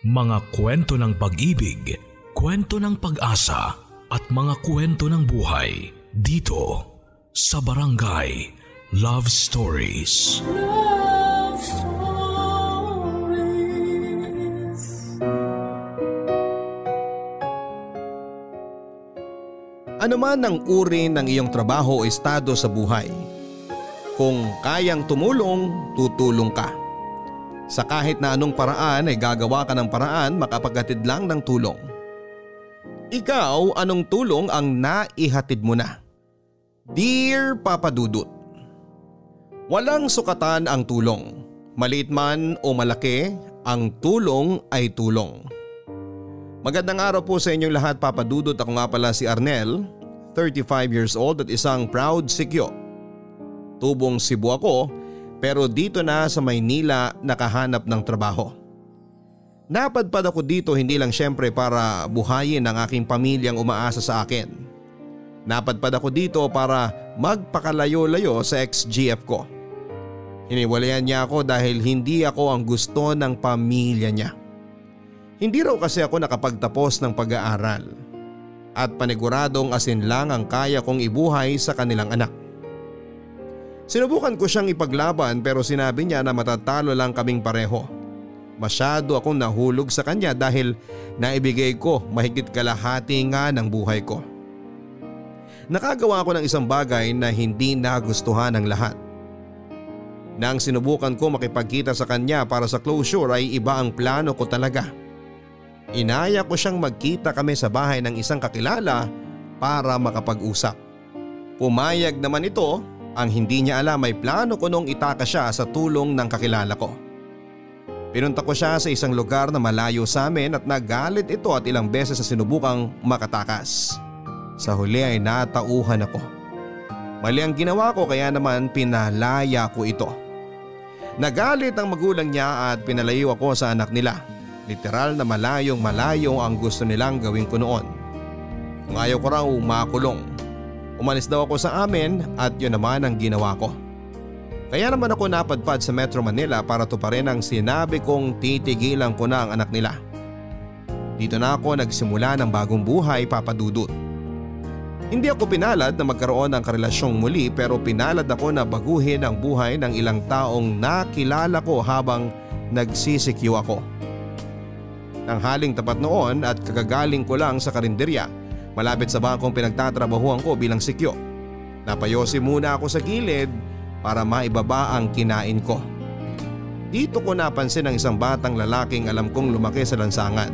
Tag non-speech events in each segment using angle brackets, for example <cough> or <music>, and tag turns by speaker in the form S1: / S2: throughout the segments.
S1: Mga kwento ng pag-ibig, kwento ng pag-asa at mga kwento ng buhay dito sa Barangay Love Stories.
S2: Love Stories.
S3: Ano man ang uri ng iyong trabaho o estado sa buhay, kung kayang tumulong, tutulong ka. Sa kahit na anong paraan ay gagawa ka ng paraan makapaghatid lang ng tulong. Ikaw, anong tulong ang naihatid mo na? Dear Papa Dudut, Walang sukatan ang tulong. Maliit man o malaki, ang tulong ay tulong. Magandang araw po sa inyong lahat Papa Dudut. Ako nga pala si Arnel, 35 years old at isang proud sikyo. Tubong Cebu ako pero dito na sa Maynila nakahanap ng trabaho. Napadpad ako dito hindi lang syempre para buhayin ang aking pamilyang umaasa sa akin. Napadpad ako dito para magpakalayo-layo sa ex-GF ko. Hiniwalayan niya ako dahil hindi ako ang gusto ng pamilya niya. Hindi raw kasi ako nakapagtapos ng pag-aaral. At paniguradong asin lang ang kaya kong ibuhay sa kanilang anak. Sinubukan ko siyang ipaglaban pero sinabi niya na matatalo lang kaming pareho. Masyado akong nahulog sa kanya dahil naibigay ko mahigit kalahati nga ng buhay ko. Nakagawa ko ng isang bagay na hindi nagustuhan ng lahat. Nang sinubukan ko makipagkita sa kanya para sa closure ay iba ang plano ko talaga. Inaya ko siyang magkita kami sa bahay ng isang kakilala para makapag-usap. Pumayag naman ito ang hindi niya alam ay plano ko nung itaka siya sa tulong ng kakilala ko. Pinunta ko siya sa isang lugar na malayo sa amin at nagalit ito at ilang beses sa sinubukang makatakas. Sa huli ay natauhan ako. Mali ang ginawa ko kaya naman pinalaya ko ito. Nagalit ang magulang niya at pinalayo ako sa anak nila. Literal na malayong malayo ang gusto nilang gawin ko noon. Kung ayaw ko raw makulong. Umalis daw ako sa amin at yun naman ang ginawa ko. Kaya naman ako napadpad sa Metro Manila para tuparin ang sinabi kong titigilan ko na ang anak nila. Dito na ako nagsimula ng bagong buhay papadudot. Hindi ako pinalad na magkaroon ng karelasyong muli pero pinalad ako na baguhin ang buhay ng ilang taong nakilala ko habang nagsisikyo ako. Nang haling tapat noon at kagagaling ko lang sa karinderya malapit sa bangkong pinagtatrabahuan ko bilang sikyo. Napayosi muna ako sa gilid para maibaba ang kinain ko. Dito ko napansin ang isang batang lalaking alam kong lumaki sa lansangan.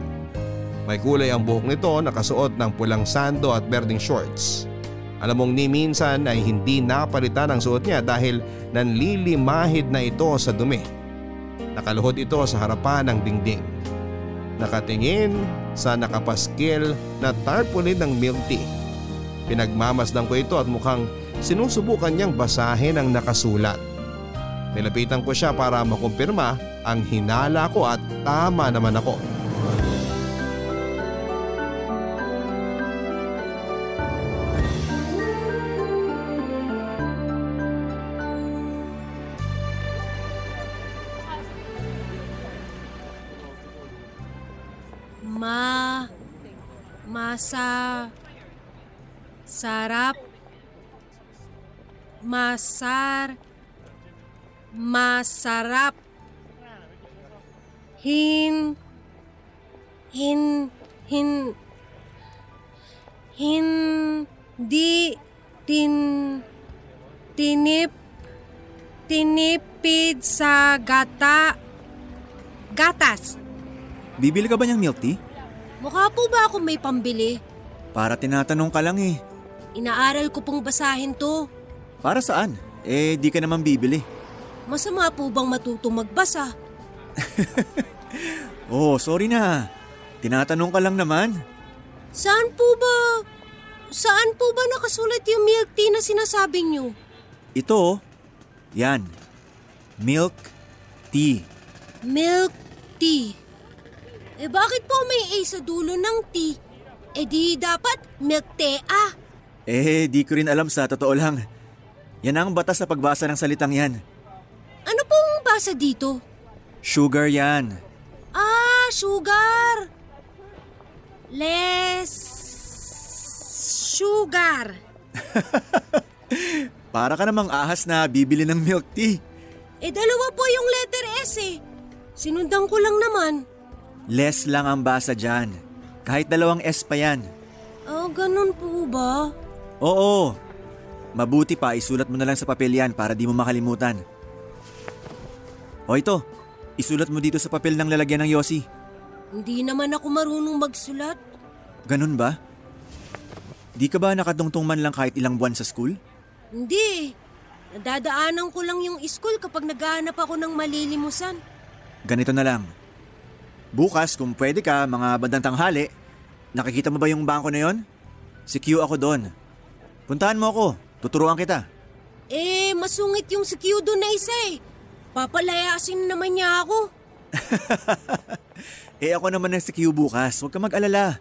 S3: May kulay ang buhok nito nakasuot ng pulang sando at berding shorts. Alam mong ni minsan ay hindi napalitan ang suot niya dahil nanlilimahid na ito sa dumi. Nakaluhod ito sa harapan ng dingding. Nakatingin sa nakapaskil na tarpaulin ng milk tea. Pinagmamasdan ko ito at mukhang sinusubukan niyang basahin ang nakasulat. Nilapitan ko siya para makumpirma ang hinala ko at tama naman ako.
S4: Masar masarap hin hin hin hindi tin tinip tinipid sa gata gatas.
S5: Bibili ka ba niyang milk tea?
S4: Mukha po ba ako may pambili?
S5: Para tinatanong ka lang eh.
S4: Inaaral ko pong basahin to.
S5: Para saan? Eh, di ka naman bibili.
S4: Masama po bang matutong magbasa? <laughs>
S5: Oh, sorry na. Tinatanong ka lang naman.
S4: Saan po ba? Saan po ba nakasulat yung milk tea na sinasabi niyo?
S5: Ito, yan. Milk tea.
S4: Milk tea. Eh bakit po may A sa dulo ng tea? Eh di dapat milk tea ah.
S5: Eh, di ko rin alam sa totoo lang. Yan ang batas sa pagbasa ng salitang yan.
S4: Ano pong basa dito?
S5: Sugar yan.
S4: Ah, sugar. Less sugar. <laughs>
S5: Para ka namang ahas na bibili ng milk tea.
S4: Eh dalawa po yung letter S eh. Sinundan ko lang naman.
S5: Less lang ang basa dyan. Kahit dalawang S pa yan.
S4: Oh, ganun po ba?
S5: Oo. Mabuti pa isulat mo na lang sa papel yan para di mo makalimutan. O ito, isulat mo dito sa papel ng lalagyan ng Yossi.
S4: Hindi naman ako marunong magsulat.
S5: Ganun ba? Di ka ba nakatungtong man lang kahit ilang buwan sa school?
S4: Hindi. Nadadaanan ko lang yung school kapag naghahanap ako ng malilimusan.
S5: Ganito na lang. Bukas kung pwede ka mga bandang tanghali, nakikita mo ba yung bangko na yon? Si Q ako doon. Puntahan mo ako, tuturuan kita.
S4: Eh, masungit yung si doon na isa eh. Papalayasin naman niya ako. <laughs>
S5: Eh ako naman ang si Q bukas, huwag ka mag-alala.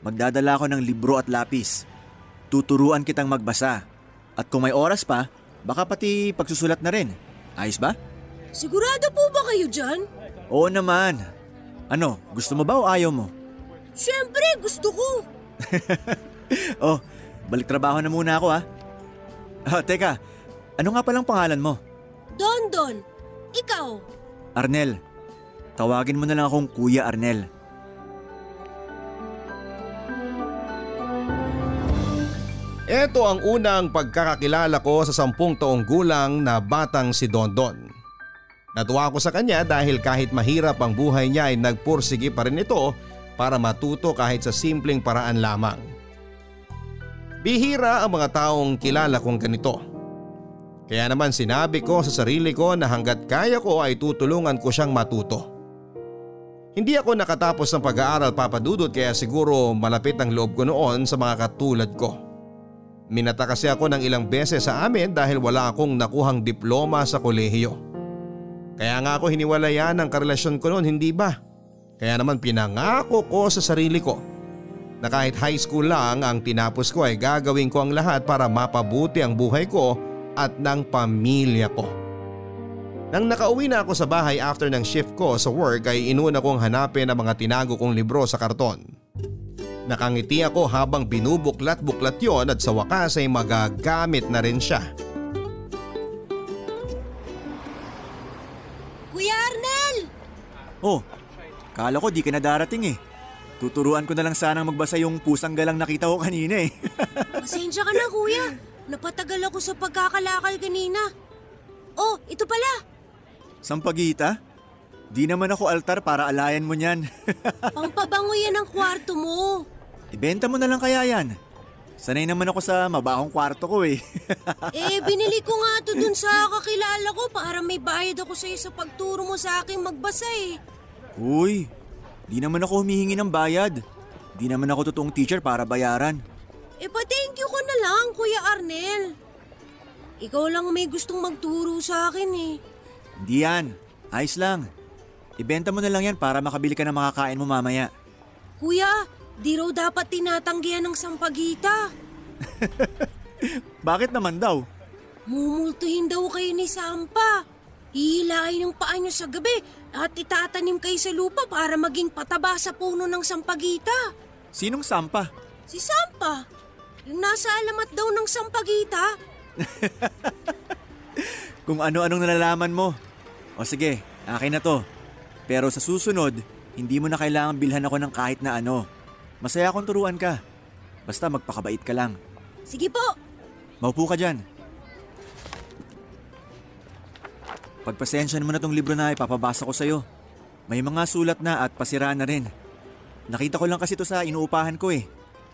S5: Magdadala ako ng libro at lapis. Tuturuan kitang magbasa. At kung may oras pa, baka pati pagsusulat na rin. Ayos ba?
S4: Sigurado po ba kayo dyan?
S5: Oo naman. Ano, gusto mo ba o ayaw mo?
S4: Siyempre, gusto ko. <laughs>
S5: Oh, balik trabaho na muna ako ha. Ah, teka, ano nga palang pangalan mo?
S4: Don Don, ikaw.
S5: Arnel. Tawagin mo na lang akong Kuya Arnel.
S3: Ito ang unang pagkakakilala ko sa sampung taong gulang na batang si Dondon. Natuwa ako sa kanya dahil kahit mahirap ang buhay niya ay nagpursige pa rin ito para matuto kahit sa simpleng paraan lamang. Bihira ang mga taong kilala kong ganito. Kaya naman sinabi ko sa sarili ko na hanggat kaya ko ay tutulungan ko siyang matuto. Hindi ako nakatapos ng pag-aaral papadudot kaya siguro malapit ang loob ko noon sa mga katulad ko. Minata kasi ako ng ilang beses sa amin dahil wala akong nakuhang diploma sa kolehiyo. Kaya nga ako hiniwalayan ang karelasyon ko noon, hindi ba? Kaya naman pinangako ko sa sarili ko na kahit high school lang ang tinapos ko ay gagawin ko ang lahat para mapabuti ang buhay ko at ng pamilya ko. Nang nakauwi na ako sa bahay after ng shift ko sa work ay inuna kong hanapin ang mga tinago kong libro sa karton. Nakangiti ako habang binubuklat-buklat yon at sa wakas ay magagamit na rin siya.
S4: Kuya Arnel!
S5: Oh, kala ko di ka na darating eh. Tuturuan ko na lang sanang magbasa yung pusang galang nakita ko kanina eh. <laughs>
S4: Pasensya ka na kuya. Napatagal ako sa pagkakalakal kanina. Oh, ito pala.
S5: Sampagita? Di naman ako altar para alayan mo niyan. <laughs>
S4: Pampabango yan ang kwarto mo.
S5: Ibenta mo na lang kaya yan. Sanay naman ako sa mabahong kwarto ko eh. <laughs>
S4: Eh, binili ko nga to dun sa kakilala ko para may bayad ako sa'yo sa pagturo mo sa akin magbasa eh.
S5: Uy, di naman ako humihingi ng bayad. Di naman ako totoong teacher para bayaran.
S4: Eh, pa-thank you ko na lang, Kuya Arnel. Ikaw lang may gustong magturo sa akin eh.
S5: Hindi yan. Ayos lang. Ibenta mo na lang yan para makabili ka ng makakain mo mamaya.
S4: Kuya, di raw dapat tinatanggihan ng sampagita. <laughs>
S5: Bakit naman daw?
S4: Mumultuhin daw kayo ni Sampa. Hihilain ang paa niyo sa gabi at itatanim kayo sa lupa para maging pataba sa puno ng sampagita.
S5: Sinong sampa?
S4: Si Sampa, yung nasa alamat daw ng sampagita. <laughs>
S5: Kung ano-anong nalalaman mo. O sige, akin na to. Pero sa susunod, hindi mo na kailangan bilhan ako ng kahit na ano. Masaya akong turuan ka. Basta magpakabait ka lang.
S4: Sige po,
S5: Maupo ka dyan. Pagpasensyahan mo na tong libro na ipapabasa ko sa'yo. May mga sulat na at pasiraan na rin. Nakita ko lang kasi to sa inuupahan ko eh.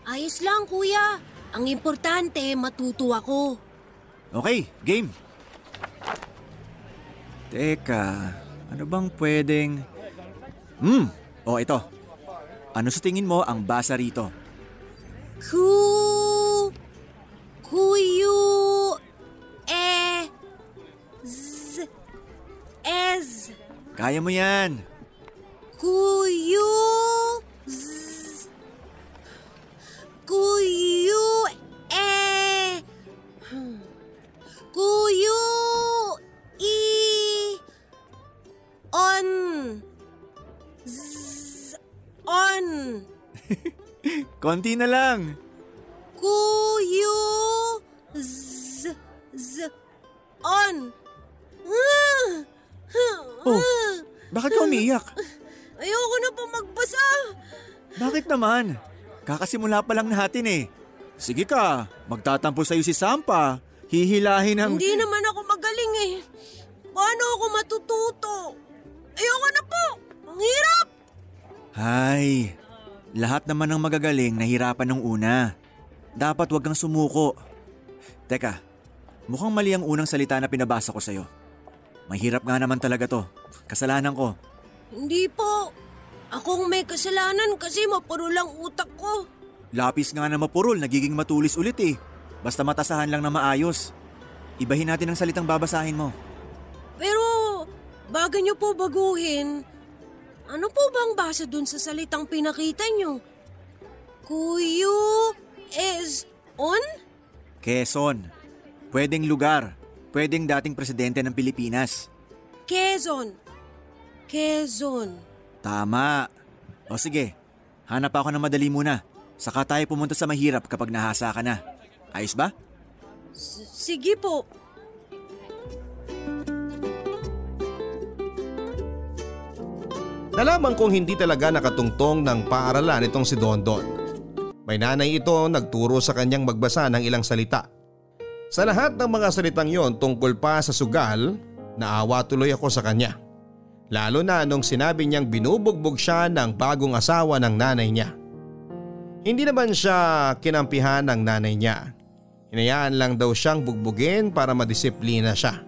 S4: ayos lang kuya. Ang importante, matuto ako.
S5: Okay, game. Teka, ano bang pwedeng... Hmm, oh ito. Ano sa tingin mo ang basa rito?
S4: Ku...
S5: Kaya mo yan.
S4: Kuyu... Z... Kuyu... E... Kuyu... I... On... Z... on. <laughs>
S5: Konti na lang. Umiiyak? <laughs>
S4: Ayoko na pa magbasa.
S5: Bakit naman? Kakasimula pa lang natin eh. Sige ka, magtatampo sa'yo si Sampa. Hihilahin ang...
S4: Hindi naman ako magaling eh. Paano ako matututo? Ayoko na po. Ang hirap.
S5: Hay, lahat naman ng magagaling nahirapan nung una. Dapat wag kang sumuko. Teka, mukhang mali ang unang salita na pinabasa ko sa'yo. Mahirap nga naman talaga to. Kasalanan ko.
S4: Hindi po. Akong may kasalanan kasi mapuro lang utak ko.
S5: Lapis nga na mapurol, nagiging matulis ulit eh. Basta matasahan lang na maayos. Ibahin natin ang salitang babasahin mo.
S4: Pero bago nyo po baguhin, ano po bang basa dun sa salitang pinakita nyo? Kuyu is on?
S5: Quezon. Pwedeng lugar. Pwedeng dating presidente ng Pilipinas.
S4: Quezon. Quezon.
S5: Tama. O sige, hanap ako ng madali muna. Saka tayo pumunta sa mahirap kapag nahasa ka na. Ayos ba?
S4: S- sige po.
S3: Nalaman kong hindi talaga nakatungtong ng paaralan itong si Dondon. May nanay ito nagturo sa kanyang magbasa ng ilang salita. Sa lahat ng mga salitang yon tungkol pa sa sugal, naawa tuloy ako sa kanya. Lalo na nung sinabi niyang binubugbog siya ng bagong asawa ng nanay niya. Hindi naman siya kinampihan ng nanay niya. Hinayaan lang daw siyang bugbugin para madisiplina siya.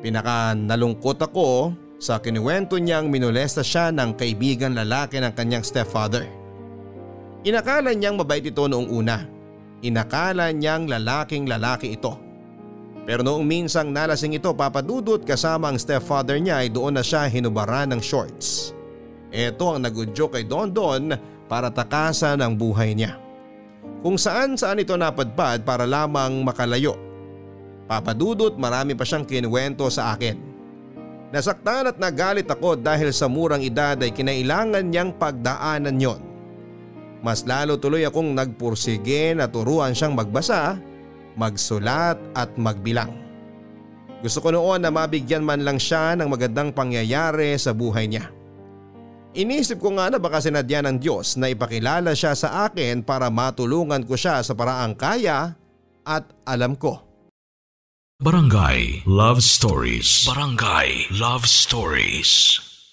S3: Pinaka nalungkot ako sa kinuwento niyang minolesta siya ng kaibigan lalaki ng kanyang stepfather. Inakala niyang mabait ito noong una. Inakala niyang lalaking lalaki ito. Pero noong minsang nalasing ito papadudot kasama ang stepfather niya ay doon na siya hinubaran ng shorts. Ito ang nagudyo kay Don Don para takasan ang buhay niya. Kung saan saan ito napadpad para lamang makalayo. Papadudot marami pa siyang kinuwento sa akin. Nasaktan at nagalit ako dahil sa murang edad ay kinailangan niyang pagdaanan yon. Mas lalo tuloy akong nagpursige na turuan siyang magbasa, magsulat at magbilang. Gusto ko noon na mabigyan man lang siya ng magandang pangyayari sa buhay niya. Inisip ko nga na baka sinadya ng Diyos na ipakilala siya sa akin para matulungan ko siya sa paraang kaya at alam ko.
S1: Barangay Love Stories. Barangay Love Stories.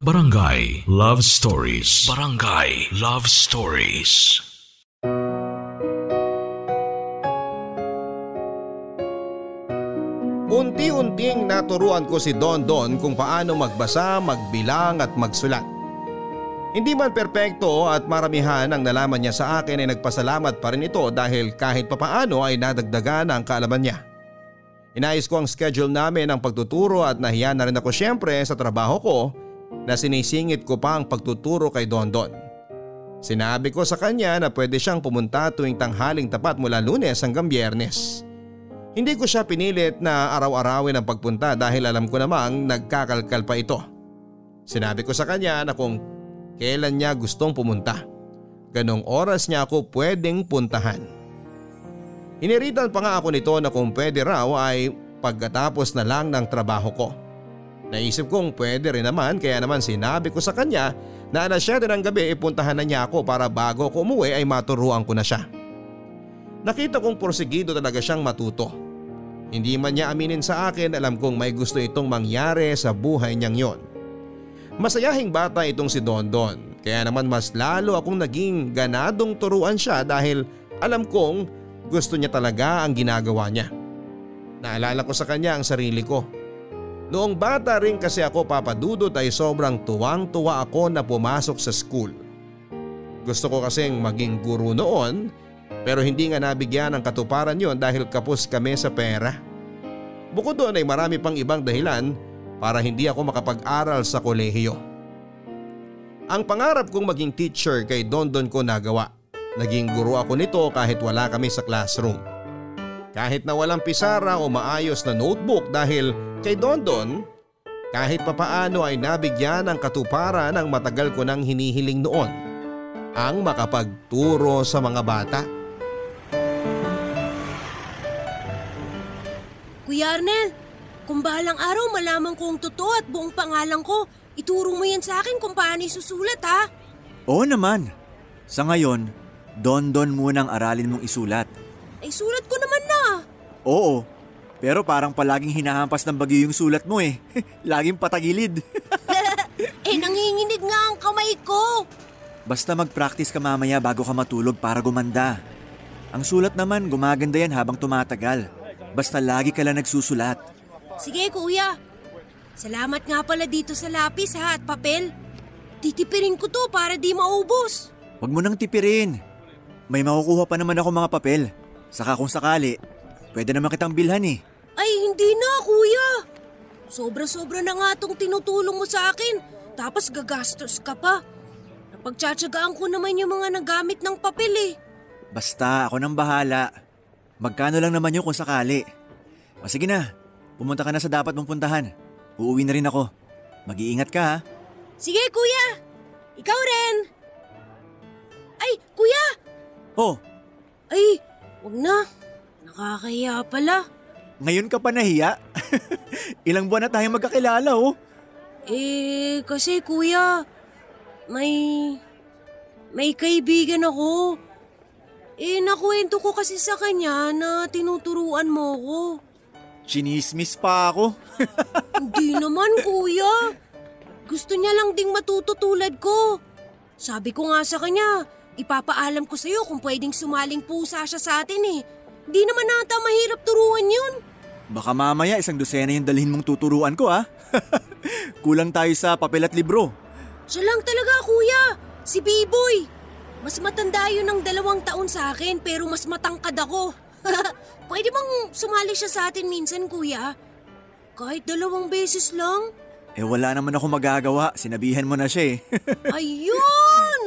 S1: Barangay Love Stories. Barangay Love Stories.
S3: Unti-unting naturuan ko si Don Don kung paano magbasa, magbilang at magsulat. Hindi man perpekto at maramihan ang nalaman niya sa akin ay nagpasalamat pa rin ito dahil kahit papaano ay nadagdagan ang kaalaman niya. Inayos ko ang schedule namin ng pagtuturo at nahiya na rin ako syempre sa trabaho ko na sinisingit ko pa ang pagtuturo kay Don Don. Sinabi ko sa kanya na pwede siyang pumunta tuwing tanghaling tapat mula lunes hanggang biyernes. Hindi ko siya pinilit na araw-arawin ang pagpunta dahil alam ko namang nagkakalkal pa ito. Sinabi ko sa kanya na kung kailan niya gustong pumunta. Ganong oras niya ako pwedeng puntahan. Iniritan pa nga ako nito na kung pwede raw ay pagkatapos na lang ng trabaho ko. Naisip kong pwede rin naman kaya naman sinabi ko sa kanya na alas 7 ng gabi ipuntahan na niya ako para bago ako umuwi ay maturuan ko na siya. Nakita kong porsigido talaga siyang matuto. Hindi man niya aminin sa akin alam kong may gusto itong mangyari sa buhay niyang yon. Masayahing bata itong si Don Don kaya naman mas lalo akong naging ganadong turuan siya dahil alam kong gusto niya talaga ang ginagawa niya. Naalala ko sa kanya ang sarili ko. Noong bata rin kasi ako papadudot ay sobrang tuwang tuwa ako na pumasok sa school. Gusto ko kasing maging guro noon pero hindi nga nabigyan ng katuparan yon dahil kapos kami sa pera. Bukod doon ay marami pang ibang dahilan para hindi ako makapag-aral sa kolehiyo. Ang pangarap kong maging teacher kay Dondon ko nagawa. Naging guro ako nito kahit wala kami sa classroom. Kahit na walang pisara o maayos na notebook dahil kay Dondon, kahit papaano ay nabigyan ng katuparan ang matagal ko nang hinihiling noon, ang makapagturo sa mga bata.
S4: Kuya Arnel, kung bahalang araw malaman ko ang totoo at buong pangalan ko, ituro mo yan sa akin kung paano isusulat ha.
S5: Oo naman. Sa ngayon, Don-don munang aralin mong isulat.
S4: Ay sulat ko naman na.
S5: Oo, pero parang palaging hinahampas ng bagyo yung sulat mo eh. <laughs> Laging patagilid. <laughs> <laughs>
S4: eh nanginginig nga ang kamay ko.
S5: Basta mag-practice ka mamaya bago ka matulog para gumanda. Ang sulat naman gumaganda yan habang tumatagal. Basta lagi ka lang nagsusulat.
S4: Sige kuya. Salamat nga pala dito sa lapis ha at papel. Titipirin ko to para di maubos.
S5: Huwag mo nang tipirin. May makukuha pa naman ako mga papel. Saka kung sakali, pwede naman kitang bilhan eh.
S4: Ay hindi na kuya. Sobra-sobra na nga tong tinutulong mo sa akin. Tapos gagastos ka pa. Napagtsatsagaan ko naman yung mga nagamit ng papel eh.
S5: Basta ako nang bahala. Magkano lang naman yun kung sakali. O sige na, pumunta ka na sa dapat mong puntahan. Uuwi na rin ako. Mag-iingat ka ha.
S4: Sige kuya, ikaw rin. Ay kuya,
S5: Oh,
S4: ay wag na. Nakakahiya pala.
S5: Ngayon ka pa nahiya? <laughs> Ilang buwan na tayong magkakilala oh.
S4: Eh kasi kuya, may... May kaibigan ako. Eh nakuwento ko kasi sa kanya na tinuturuan mo ko.
S5: Chinismis pa ako. <laughs>
S4: Hindi naman kuya. Gusto niya lang ding matuto tulad ko. Sabi ko nga sa kanya, ipapaalam ko sa'yo kung pwedeng sumaling pusa siya sa atin eh. Di naman nata mahirap turuan yun.
S5: Baka mamaya isang dosena yung dalhin mong tuturuan ko ha. <laughs> Kulang tayo sa papel at libro.
S4: Siya lang talaga kuya, si B-Boy. Mas matanda yun ng dalawang taon sa akin pero mas matangkad ako. <laughs> Pwede bang sumali siya sa atin minsan kuya? Kahit dalawang beses lang?
S5: Eh wala naman ako magagawa, sinabihan mo na siya eh. <laughs>
S4: Ayun!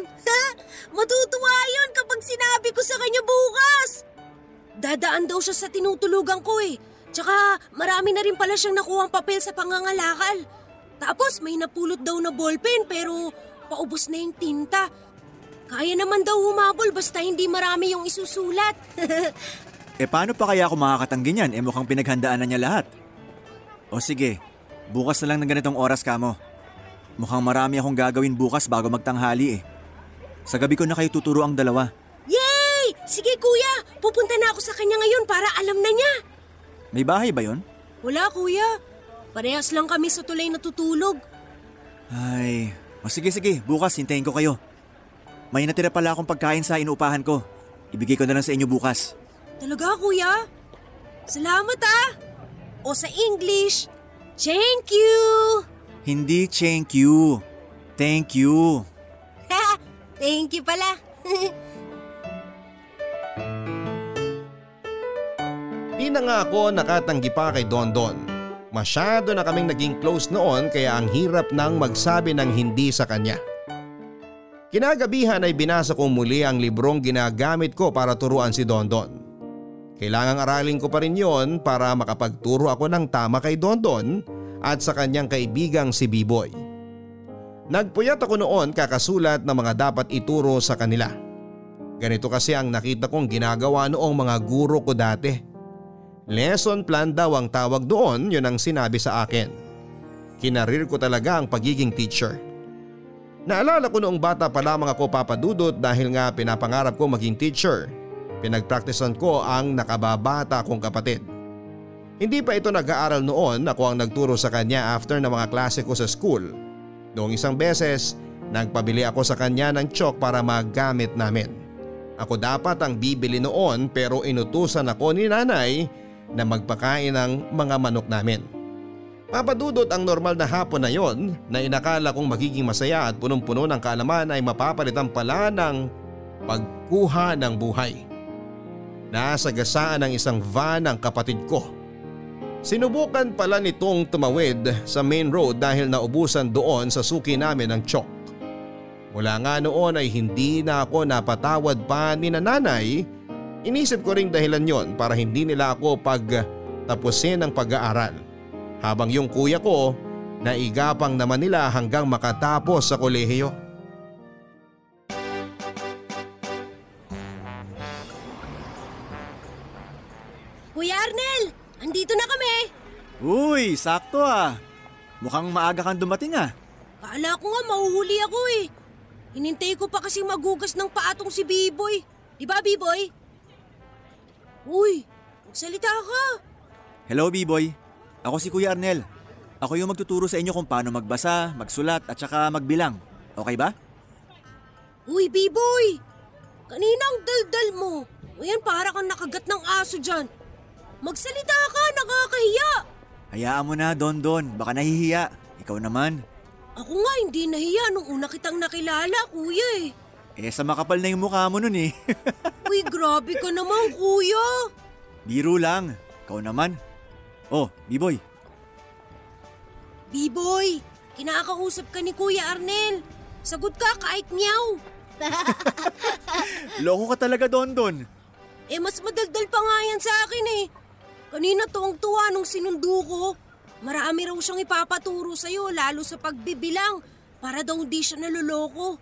S4: Matutuwa yun kapag sinabi ko sa kanya bukas! Dadaan daw siya sa tinutulugan ko eh. Tsaka marami na rin pala siyang nakuhang papel sa pangangalakal. Tapos may napulot daw na ballpen pero paubos na yung tinta. Kaya naman daw humabol basta hindi marami yung isusulat. <laughs>
S5: eh paano pa kaya ako makakatanggi niyan? Eh mukhang pinaghandaan na niya lahat. O sige, bukas na lang ng ganitong oras ka mo. Mukhang marami akong gagawin bukas bago magtanghali eh. Sa gabi ko na kayo tuturo ang dalawa.
S4: Yay! Sige kuya, pupunta na ako sa kanya ngayon para alam na niya.
S5: May bahay ba yon?
S4: Wala kuya, parehas lang kami sa tulay natutulog.
S5: Ay, o sige sige, bukas hintayin ko kayo. May natira pala akong pagkain sa inuupahan ko. Ibigay ko na lang sa inyo bukas.
S4: Talaga kuya? Salamat ah! O sa English, thank you!
S5: Hindi thank you. Thank you. <laughs>
S4: thank you pala. <laughs>
S3: Di na nga ako nakatanggi pa kay Don Don. Masyado na kaming naging close noon kaya ang hirap nang magsabi ng hindi sa kanya. Kinagabihan ay binasa ko muli ang librong ginagamit ko para turuan si Don Don. Kailangang aralin ko pa rin yon para makapagturo ako ng tama kay Don Don at sa kanyang kaibigang si B-Boy. Nagpuyat ako noon kakasulat ng mga dapat ituro sa kanila. Ganito kasi ang nakita kong ginagawa noong mga guro ko dati. Lesson plan daw ang tawag doon yun ang sinabi sa akin. Kinarir ko talaga ang pagiging teacher. Naalala ko noong bata pa lamang ako papadudot dahil nga pinapangarap ko maging teacher. Pinagpraktisan ko ang nakababata kong kapatid. Hindi pa ito nag-aaral noon ako ang nagturo sa kanya after ng mga klase ko sa school. Noong isang beses, nagpabili ako sa kanya ng chalk para magamit namin. Ako dapat ang bibili noon pero inutusan ako ni nanay na magpakain ng mga manok namin. Papadudot ang normal na hapon na yon na inakala kong magiging masaya at punong-puno ng kaalaman ay mapapalitan pala ng pagkuha ng buhay. Nasa gasaan ng isang van ang kapatid ko. Sinubukan pala nitong tumawid sa main road dahil naubusan doon sa suki namin ng chok. Mula nga noon ay hindi na ako napatawad pa ni nanay. Inisip ko ring dahilan yon para hindi nila ako pagtapusin ng pag-aaral habang yung kuya ko naigapang naman nila hanggang makatapos sa kolehiyo.
S4: Kuya Arnel, andito na kami.
S5: Uy, sakto ah. Mukhang maaga kang dumating ah.
S4: Kala ko nga mahuhuli ako eh. Hinintay ko pa kasi magugas ng paatong si B-Boy. Di ba, B-Boy? Uy, magsalita ka.
S5: Hello, B-Boy. Ako si Kuya Arnel. Ako yung magtuturo sa inyo kung paano magbasa, magsulat at saka magbilang. Okay ba?
S4: Uy, B-Boy! Kanina ang daldal mo. Ngayon para kang nakagat ng aso dyan. Magsalita ka, nakakahiya.
S5: Hayaan mo na, Don Don. Baka nahihiya. Ikaw naman.
S4: Ako nga hindi nahiya nung una kitang nakilala, kuya eh.
S5: Eh, sa makapal na yung mukha mo nun eh. <laughs>
S4: Uy, grabe ka naman, kuya.
S5: Biro lang. Ikaw naman. Oh, B-Boy.
S4: B-Boy, kinakausap ka ni Kuya Arnel. Sagot ka kahit meow. <laughs>
S5: Loko ka talaga, Don Don.
S4: Eh, mas madaldal pa nga yan sa akin eh. Kanina tuwang-tuwa nung sinundo ko. Marami raw siyang ipapaturo sa'yo lalo sa pagbibilang para daw hindi siya naluloko.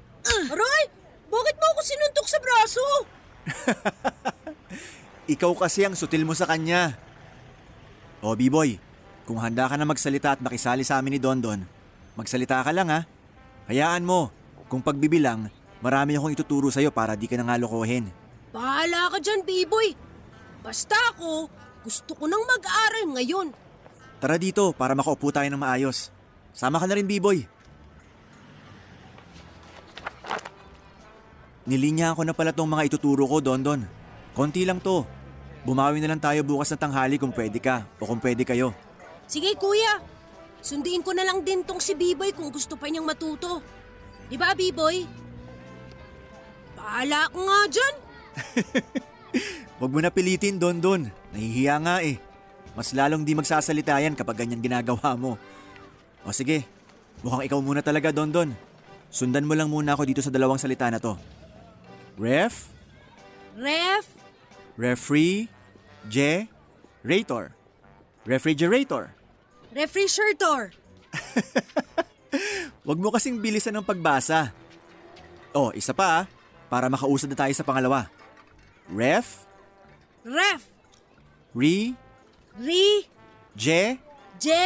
S4: Aray! Bakit mo ako sinuntok sa braso? <laughs>
S5: Ikaw kasi ang sutil mo sa kanya. Oh, B-Boy. Kung handa ka na magsalita at makisali sa amin ni Don Don, magsalita ka lang ha. Hayaan mo. Kung pagbibilang, marami akong ituturo sa'yo para di ka na nga lokohin.
S4: Bahala ka dyan, B-Boy. Basta ako, gusto ko nang mag-aral ngayon.
S5: Tara dito para makaupo tayo ng maayos. Sama ka na rin, B-Boy. Nilinya ko na pala tong mga ituturo ko, Don Don. Konti lang to. Bumawi na lang tayo bukas na tanghali kung pwede ka o kung pwede kayo.
S4: Sige, kuya. Sunduin ko na lang din tong si B-Boy kung gusto pa niyang matuto. Di ba, B-Boy? Bahala ko nga dyan. <laughs>
S5: Huwag mo na pilitin, Don Don. Nahihiya nga eh. Mas lalong di magsasalita yan kapag ganyan ginagawa mo. O sige, mukhang ikaw muna talaga, Don Don. Sundan mo lang muna ako dito sa dalawang salita na to. Ref,
S4: Ref,
S5: referee, je, rator. Refrigerator.
S4: refrigerator. <laughs>
S5: Huwag mo kasing bilisan ng pagbasa. Oh, isa pa ah, para makausad na tayo sa pangalawa. Ref,
S4: Ref,
S5: re,
S4: re,
S5: je,
S4: je,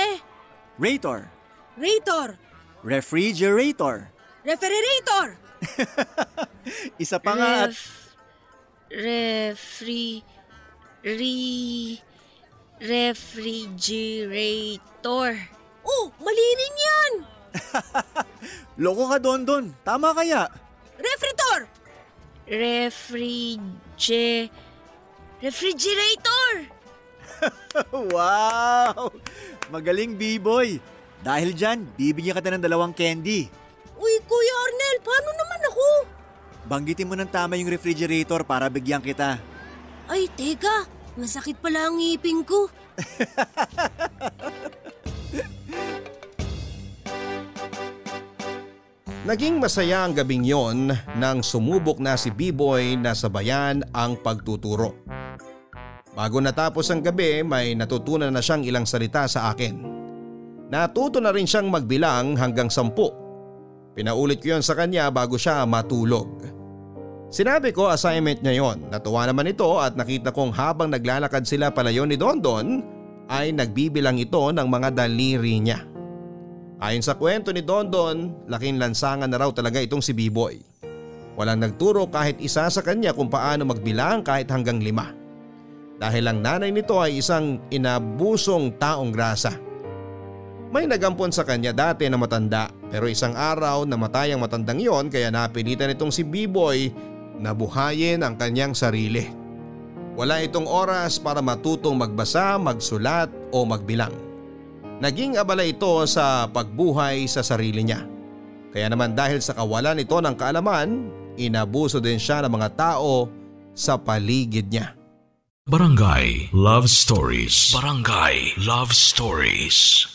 S5: rator.
S4: rator,
S5: Refrigerator.
S4: refrigerator. <laughs>
S5: Isa pa nga at
S6: refri, re, refrigerator.
S4: Oh, mali rin yan. <laughs>
S5: loko ka Don Don. Tama kaya?
S4: Refritor.
S6: Refrige, refrigerator. <laughs>
S5: wow! Magaling B-boy. Dahil dyan, bibigyan kita ng dalawang candy.
S4: Uy, Kuya Arnel, paano naman ako?
S5: Banggitin mo ng tama yung refrigerator para bigyan kita.
S4: Ay, teka. Masakit pala ang ngipin ko. <laughs>
S3: Naging masaya ang gabing yon nang sumubok na si B-Boy na sabayan ang pagtuturo. Bago natapos ang gabi may natutunan na siyang ilang salita sa akin. Natuto na rin siyang magbilang hanggang sampu. Pinaulit ko yon sa kanya bago siya matulog. Sinabi ko assignment niya yon. Natuwa naman ito at nakita kong habang naglalakad sila palayo ni Dondon ay nagbibilang ito ng mga daliri niya. Ayon sa kwento ni Dondon, laking lansangan na raw talaga itong si B-Boy. Walang nagturo kahit isa sa kanya kung paano magbilang kahit hanggang lima. Dahil ang nanay nito ay isang inabusong taong grasa. May nagampon sa kanya dati na matanda pero isang araw namatay ang matandang yon kaya napilitan itong si B-Boy na buhayin ang kanyang sarili. Wala itong oras para matutong magbasa, magsulat o magbilang. Naging abala ito sa pagbuhay sa sarili niya. Kaya naman dahil sa kawalan ito ng kaalaman, inabuso din siya ng mga tao sa paligid niya.
S1: Barangay Love Stories. Barangay Love Stories.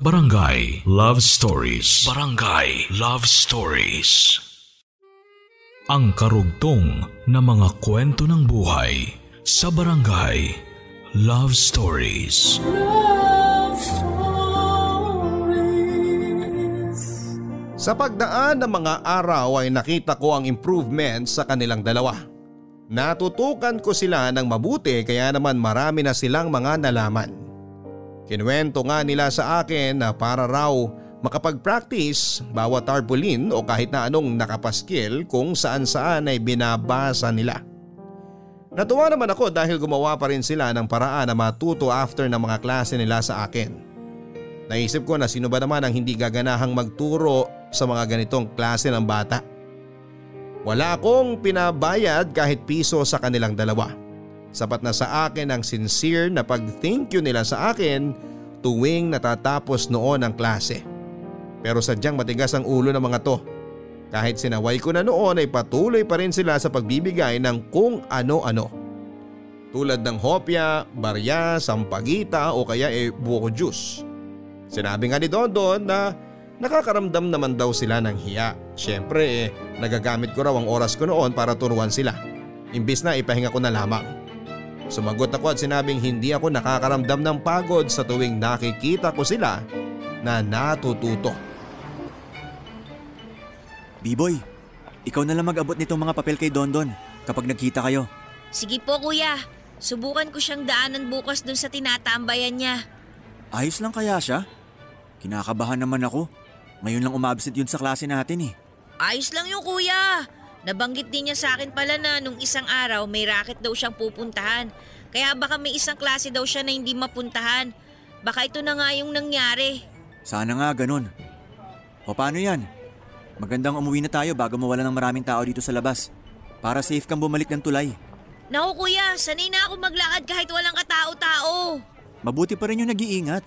S1: Barangay Love Stories. Barangay Love Stories. Ang karugtong na mga kwento ng buhay sa Barangay Love Stories.
S2: Love stories.
S3: Sa pagdaan ng mga araw ay nakita ko ang improvement sa kanilang dalawa. Natutukan ko sila ng mabuti kaya naman marami na silang mga nalaman. Kinuwento nga nila sa akin na para raw makapag-practice bawat tarpaulin o kahit na anong nakapaskil kung saan saan ay binabasa nila. Natuwa naman ako dahil gumawa pa rin sila ng paraan na matuto after ng mga klase nila sa akin. Naisip ko na sino ba naman ang hindi gaganahang magturo sa mga ganitong klase ng bata. Wala akong pinabayad kahit piso sa kanilang dalawa. Sapat na sa akin ang sincere na pag-thank you nila sa akin tuwing natatapos noon ang klase. Pero sadyang matigas ang ulo ng mga to. Kahit sinaway ko na noon ay patuloy pa rin sila sa pagbibigay ng kung ano-ano. Tulad ng hopya, barya, sampagita o kaya e buko juice. Sinabi nga ni Dondon na nakakaramdam naman daw sila ng hiya. Siyempre eh, nagagamit ko raw ang oras ko noon para turuan sila. Imbis na ipahinga ko na lamang. Sumagot ako at sinabing hindi ako nakakaramdam ng pagod sa tuwing nakikita ko sila na natututo.
S5: B-boy, ikaw na lang mag-abot nitong mga papel kay Dondon kapag nagkita kayo.
S6: Sige po kuya, subukan ko siyang daanan bukas dun sa tinatambayan niya.
S5: Ayos lang kaya siya? Kinakabahan naman ako. Ngayon lang umabsent yun sa klase natin eh.
S6: Ayos lang yung kuya. Nabanggit din niya sa akin pala na nung isang araw may racket daw siyang pupuntahan. Kaya baka may isang klase daw siya na hindi mapuntahan. Baka ito na nga yung nangyari.
S5: Sana nga ganun. O paano yan? Magandang umuwi na tayo bago mawala ng maraming tao dito sa labas. Para safe kang bumalik ng tulay.
S6: Naku kuya, sanay na ako maglakad kahit walang katao-tao.
S5: Mabuti pa rin yung nag-iingat.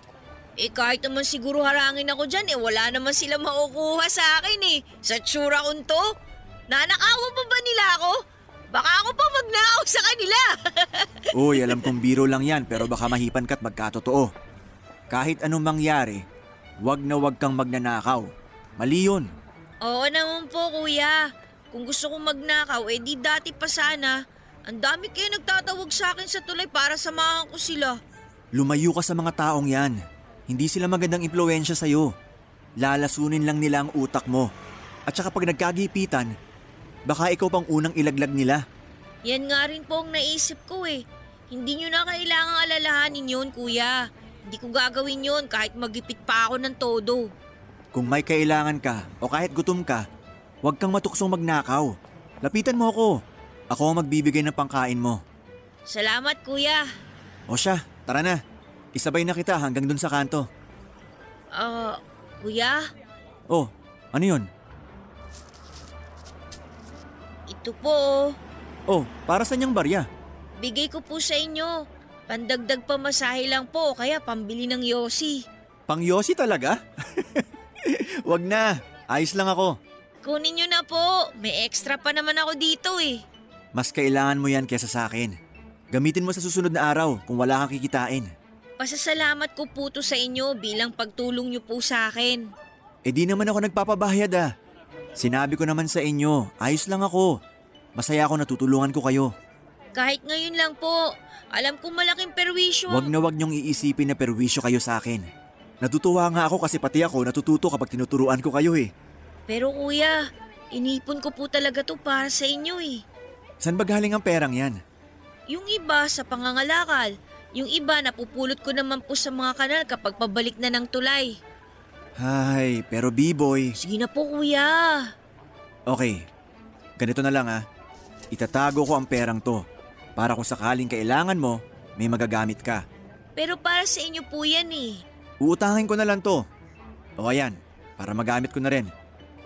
S6: Eh kahit naman siguro harangin ako dyan, eh wala naman sila makukuha sa akin eh. Sa tsura kong to. Nanakawan pa ba nila ako? Baka ako pa magnakaw sa kanila. <laughs>
S5: Uy, alam kong biro lang yan pero baka mahipan ka't magkatotoo. Kahit anong mangyari, wag na wag kang magnanakaw. Mali yun.
S6: Oo naman po kuya. Kung gusto kong magnakaw, eh di dati pa sana. Ang dami kayo nagtatawag sa akin sa tulay para samahan ko sila.
S5: Lumayo ka sa mga taong yan. Hindi sila magandang impluensya sa'yo. Lalasunin lang nila ang utak mo. At saka pag nagkagipitan, baka ikaw pang unang ilaglag nila.
S6: Yan nga rin po ang naisip ko eh. Hindi nyo na kailangang alalahanin yun kuya. Hindi ko gagawin yun kahit magipit pa ako ng todo.
S5: Kung may kailangan ka o kahit gutom ka, huwag kang matuksong magnakaw. Lapitan mo ako. Ako ang magbibigay ng pangkain mo.
S6: Salamat kuya.
S5: O siya, tara na. Isabay na kita hanggang dun sa kanto.
S6: Ah, kuya,
S5: Oh, ano yun?
S6: Ito po oh.
S5: Oh, para sa niyang barya.
S6: Bigay ko po sa inyo. Pandagdag pamasahe lang po kaya pambili ng yosi.
S5: Pang Yossi talaga? <laughs> Wag na, ayos lang ako.
S6: Kunin nyo na po. May extra pa naman ako dito eh.
S5: Mas kailangan mo yan kesa sa akin. Gamitin mo sa susunod na araw kung wala kang kikitain.
S6: Pasasalamat ko po to sa inyo bilang pagtulong nyo po sa akin.
S5: Eh di naman ako nagpapabahayad ah. Sinabi ko naman sa inyo, ayos lang ako. Masaya ako natutulungan ko kayo.
S6: Kahit ngayon lang po, alam kong malaking perwisyo.
S5: Huwag na huwag niyong iisipin na perwisyo kayo sa akin. Natutuwa nga ako kasi pati ako natututo kapag tinuturuan ko kayo eh.
S6: Pero kuya, inipon ko po talaga to para sa inyo eh.
S5: San ba galing ang perang yan?
S6: Yung iba sa pangangalakal, yung iba napupulot ko naman po sa mga kanal kapag pabalik na ng tulay.
S5: Ay, pero B-boy.
S6: Sige na po kuya.
S5: Okay, ganito na lang ah. Itatago ko ang perang to para kung sakaling kailangan mo, may magagamit ka.
S6: Pero para sa inyo po yan eh.
S5: Uutangin ko na lang to. O ayan, para magamit ko na rin.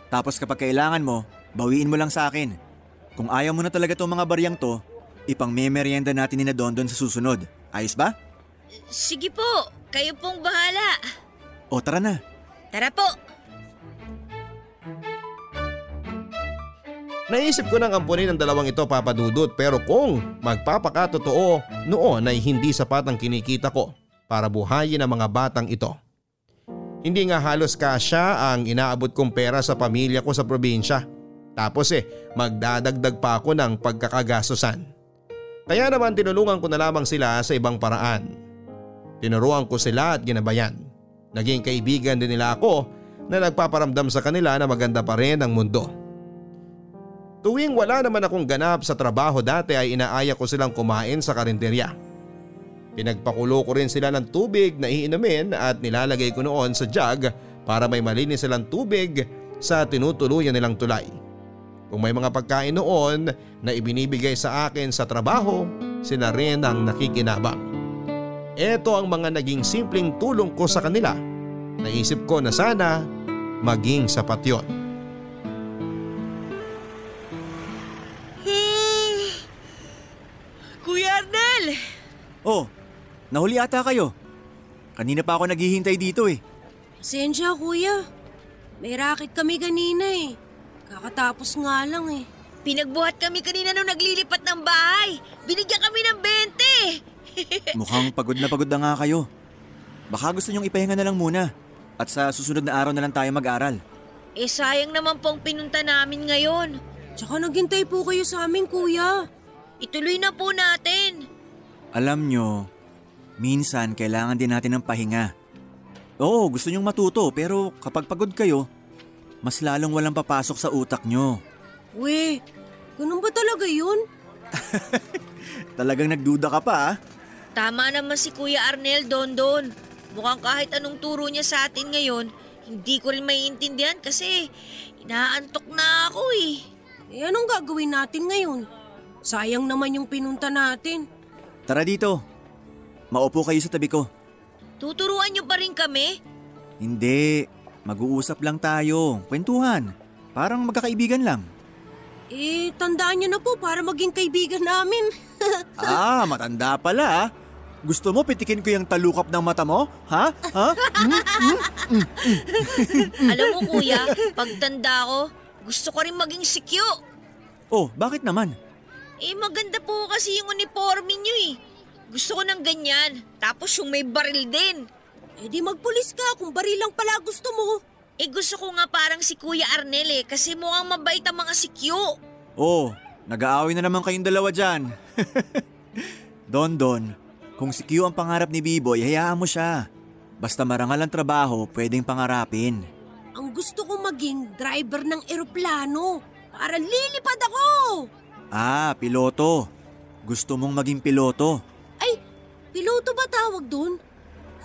S5: Tapos kapag kailangan mo, bawiin mo lang sa akin. Kung ayaw mo na talaga tong mga baryang to, ipang memeryenda natin ni na Dondon sa susunod. Ayos ba?
S6: Sige po, kayo pong bahala.
S5: O tara na.
S6: Tara po.
S3: Naisip ko nang ampunin ang dalawang ito papadudot pero kung magpapakatotoo noon ay hindi sapat ang kinikita ko para buhayin ang mga batang ito. Hindi nga halos kasya ang inaabot kong pera sa pamilya ko sa probinsya. Tapos eh magdadagdag pa ako ng pagkakagastosan. Kaya naman tinulungan ko na lamang sila sa ibang paraan. Tinuruan ko sila at ginabayan. Naging kaibigan din nila ako na nagpaparamdam sa kanila na maganda pa rin ang mundo. Tuwing wala naman akong ganap sa trabaho dati ay inaaya ko silang kumain sa karinderya. Pinagpakulo ko rin sila ng tubig na iinumin at nilalagay ko noon sa jug para may malinis silang tubig sa tinutuluyan nilang tulay. Kung may mga pagkain noon na ibinibigay sa akin sa trabaho, sila rin ang nakikinabang. Ito ang mga naging simpleng tulong ko sa kanila. Naisip ko na sana maging sapat yon.
S6: Arnel!
S5: Oh, nahuli ata kayo. Kanina pa ako naghihintay dito eh.
S4: Pasensya kuya. May racket kami kanina eh. Kakatapos nga lang eh.
S6: Pinagbuhat kami kanina nung naglilipat ng bahay. Binigyan kami ng 20. <laughs>
S5: Mukhang pagod na pagod na nga kayo. Baka gusto nyong ipahinga na lang muna. At sa susunod na araw na lang tayo mag-aral.
S6: Eh sayang naman pong pinunta namin ngayon.
S4: Tsaka naghintay po kayo sa amin kuya.
S6: Ituloy na po natin.
S5: Alam nyo, minsan kailangan din natin ng pahinga. Oo, gusto nyong matuto pero kapag pagod kayo, mas lalong walang papasok sa utak nyo.
S4: We, ganun ba talaga yun? <laughs>
S5: Talagang nagduda ka pa ah.
S6: Tama naman si Kuya Arnel Dondon. Mukhang kahit anong turo niya sa atin ngayon, hindi ko rin maiintindihan kasi inaantok na ako eh.
S4: Eh anong gagawin natin ngayon? Sayang naman yung pinunta natin.
S5: Tara dito. Maupo kayo sa tabi ko.
S6: Tuturuan niyo pa rin kami?
S5: Hindi, mag-uusap lang tayo. Kwentuhan. Parang magkakaibigan lang.
S4: Eh, tandaan niyo na po para maging kaibigan namin. <laughs>
S5: ah, matanda pala ah. Gusto mo pitikin ko yung talukap ng mata mo? Ha? Ha?
S6: Alam mo kuya, pagtanda ko, gusto ko rin maging sikyo.
S5: Oh, bakit naman?
S6: Eh maganda po kasi yung uniforme niyo eh. Gusto ko ng ganyan, tapos yung may baril din.
S4: eh di magpulis ka kung baril lang pala gusto mo.
S6: Eh gusto ko nga parang si Kuya Arnel eh, kasi mukhang mabait ang mga sikyo.
S5: Oh, nag-aaway na naman kayong dalawa dyan. <laughs> Don Don, kung si Q ang pangarap ni B-Boy, hayaan mo siya. Basta marangal ang trabaho, pwedeng pangarapin.
S4: Ang gusto ko maging driver ng eroplano para lilipad ako.
S5: Ah, piloto. Gusto mong maging piloto.
S4: Ay, piloto ba tawag doon?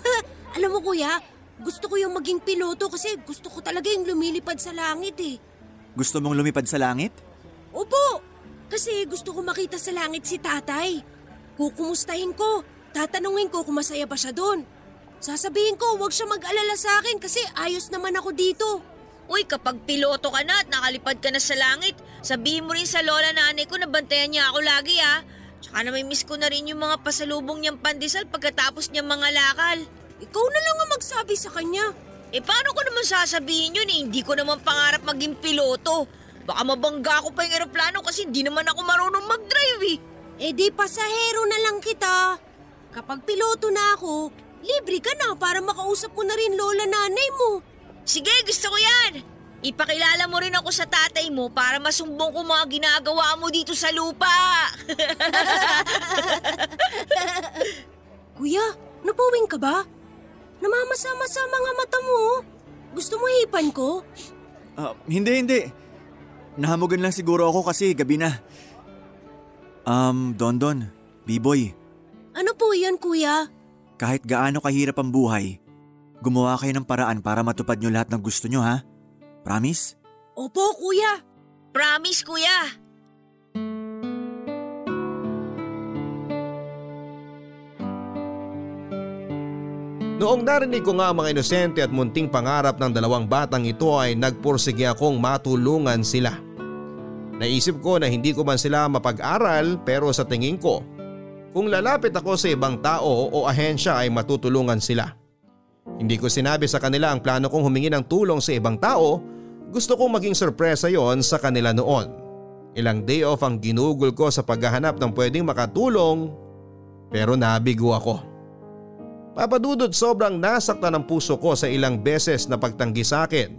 S4: <laughs> Alam mo kuya, gusto ko yung maging piloto kasi gusto ko talaga yung lumilipad sa langit eh.
S5: Gusto mong lumipad sa langit?
S4: Opo, kasi gusto ko makita sa langit si tatay. Kukumustahin ko, tatanungin ko kung masaya ba siya doon. Sasabihin ko, huwag siya mag-alala sa akin kasi ayos naman ako dito.
S6: Uy, kapag piloto ka na at nakalipad ka na sa langit, sabihin mo rin sa lola nanay ko na bantayan niya ako lagi ah. Tsaka na may miss ko na rin yung mga pasalubong niyang pandesal pagkatapos niyang mga lakal.
S4: Ikaw na lang ang magsabi sa kanya.
S6: Eh paano ko naman sasabihin yun eh? Hindi ko naman pangarap maging piloto. Baka mabangga ko pa yung eroplano kasi hindi naman ako marunong mag-drive eh.
S4: Eh di pasahero na lang kita. Kapag piloto na ako, libre ka na para makausap ko na rin lola nanay mo.
S6: Sige, gusto ko yan. Ipakilala mo rin ako sa tatay mo para masumbong ko mga ginagawa mo dito sa lupa. <laughs>
S4: Kuya, napuwing ka ba? Namamasama-sa mga mata mo. Gusto mo hipan ko?
S5: Ah, hindi, hindi. Nahamugan lang siguro ako kasi gabi na. Um, Don Don, B-Boy,
S4: Ano po yan, kuya?
S5: kahit gaano kahirap ang buhay, Gumawa kayo ng paraan para matupad nyo lahat ng gusto nyo ha? Promise?
S4: Opo, kuya.
S6: Promise, kuya.
S3: Noong narinig ko nga ang mga inosente at munting pangarap ng dalawang batang ito ay nagpursige akong matulungan sila. Naisip ko na hindi ko man sila mapag-aral pero sa tingin ko, kung lalapit ako sa ibang tao o ahensya ay matutulungan sila. Hindi ko sinabi sa kanila ang plano kong humingi ng tulong sa ibang tao, gusto kong maging sorpresa yon sa kanila noon. Ilang day off ang ginugol ko sa paghahanap ng pwedeng makatulong pero nabigo ako. Papadudod sobrang nasaktan ang puso ko sa ilang beses na pagtanggi sa akin.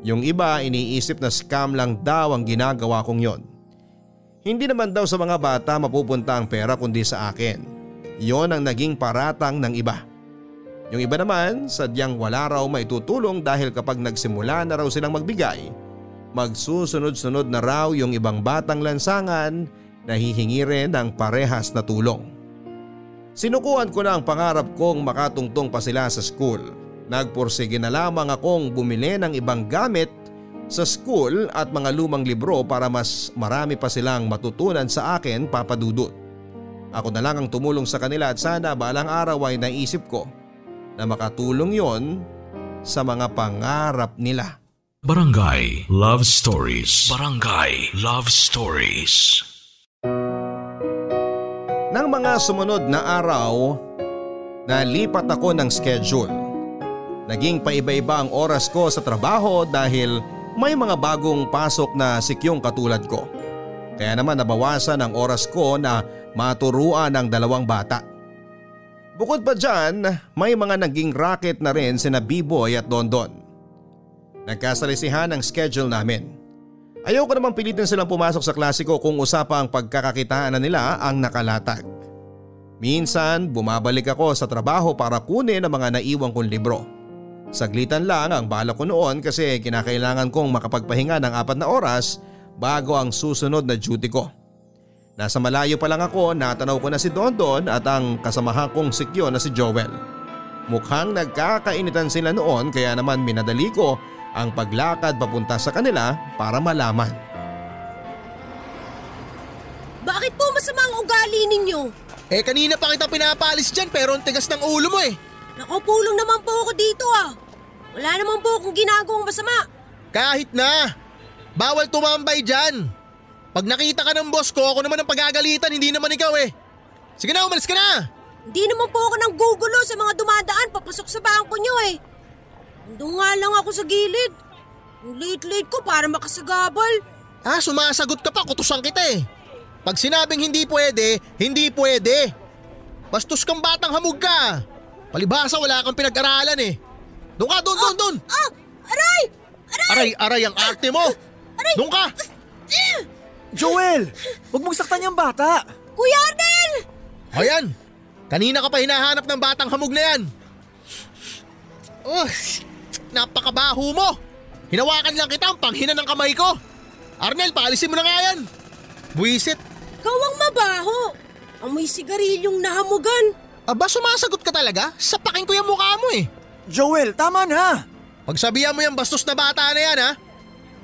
S3: Yung iba iniisip na scam lang daw ang ginagawa kong yon. Hindi naman daw sa mga bata mapupunta ang pera kundi sa akin. Yon ang naging paratang ng iba. Yung iba naman sadyang wala raw maitutulong dahil kapag nagsimula na raw silang magbigay, magsusunod-sunod na raw yung ibang batang lansangan na hihingi rin ng parehas na tulong. Sinukuan ko na ang pangarap kong makatungtong pa sila sa school. Nagpursige na lamang akong bumili ng ibang gamit sa school at mga lumang libro para mas marami pa silang matutunan sa akin papadudot. Ako na lang ang tumulong sa kanila at sana balang araw ay naisip ko na makatulong yon sa mga pangarap nila.
S1: Barangay Love Stories. Barangay Love Stories.
S3: Nang mga sumunod na araw, nalipat ako ng schedule. Naging paiba-iba ang oras ko sa trabaho dahil may mga bagong pasok na sikyong katulad ko. Kaya naman nabawasan ang oras ko na maturuan ng dalawang bata. Bukod pa dyan, may mga naging racket na rin sina B-Boy at Dondon. Nagkasalisihan ang schedule namin. Ayoko namang pilitin silang pumasok sa klasiko kung usapa ang pagkakakitaan na nila ang nakalatag. Minsan bumabalik ako sa trabaho para kunin ang mga naiwang kong libro. Saglitan lang ang bala ko noon kasi kinakailangan kong makapagpahinga ng apat na oras bago ang susunod na duty ko. Nasa malayo pa lang ako natanaw ko na si Dondon at ang kasamahan kong sikyo na si Joel. Mukhang nagkakainitan sila noon kaya naman minadali ko ang paglakad papunta sa kanila para malaman.
S4: Bakit po masama ang ugali ninyo?
S7: Eh kanina pa kita pinapalis dyan pero ang tigas ng ulo mo eh.
S4: Nakapulong naman po ako dito ah. Wala naman po akong ginagawang masama.
S7: Kahit na. Bawal tumambay dyan. Pag nakita ka ng boss ko, ako naman ang pagagalitan, hindi naman ikaw eh. Sige na, umalis ka na.
S4: Hindi naman po ako nang gugulo sa mga dumadaan papasok sa bangko nyo eh. Doon nga lang ako sa gilid. Ang late-late ko para makasagabal.
S7: Ah, sumasagot ka pa, kutusan kita eh. Pag sinabing hindi pwede, hindi pwede. Bastos kang batang hamog ka. Palibhasa wala kang pinag-aralan eh. Doon ka, doon, doon, doon.
S4: Ah! Aray! Aray!
S7: Aray, aray ang arte mo.
S4: Aray!
S7: Doon ka.
S5: Joel! Huwag mong saktan yung bata!
S4: Kuya Arnel!
S7: Ayan, kanina ka pa hinahanap ng batang hamog na yan. Oh, napakabaho mo. Hinawakan lang kita ang panghina ng kamay ko. Arnel, paalisin mo na nga yan. Buisit.
S4: Kawang mabaho. Amoy sigarilyong nahamugan.
S7: Aba, sumasagot ka talaga? Sapakin ko yung mukha mo eh.
S5: Joel, tama na!
S7: Pagsabihan mo yung bastos na bata na yan ha.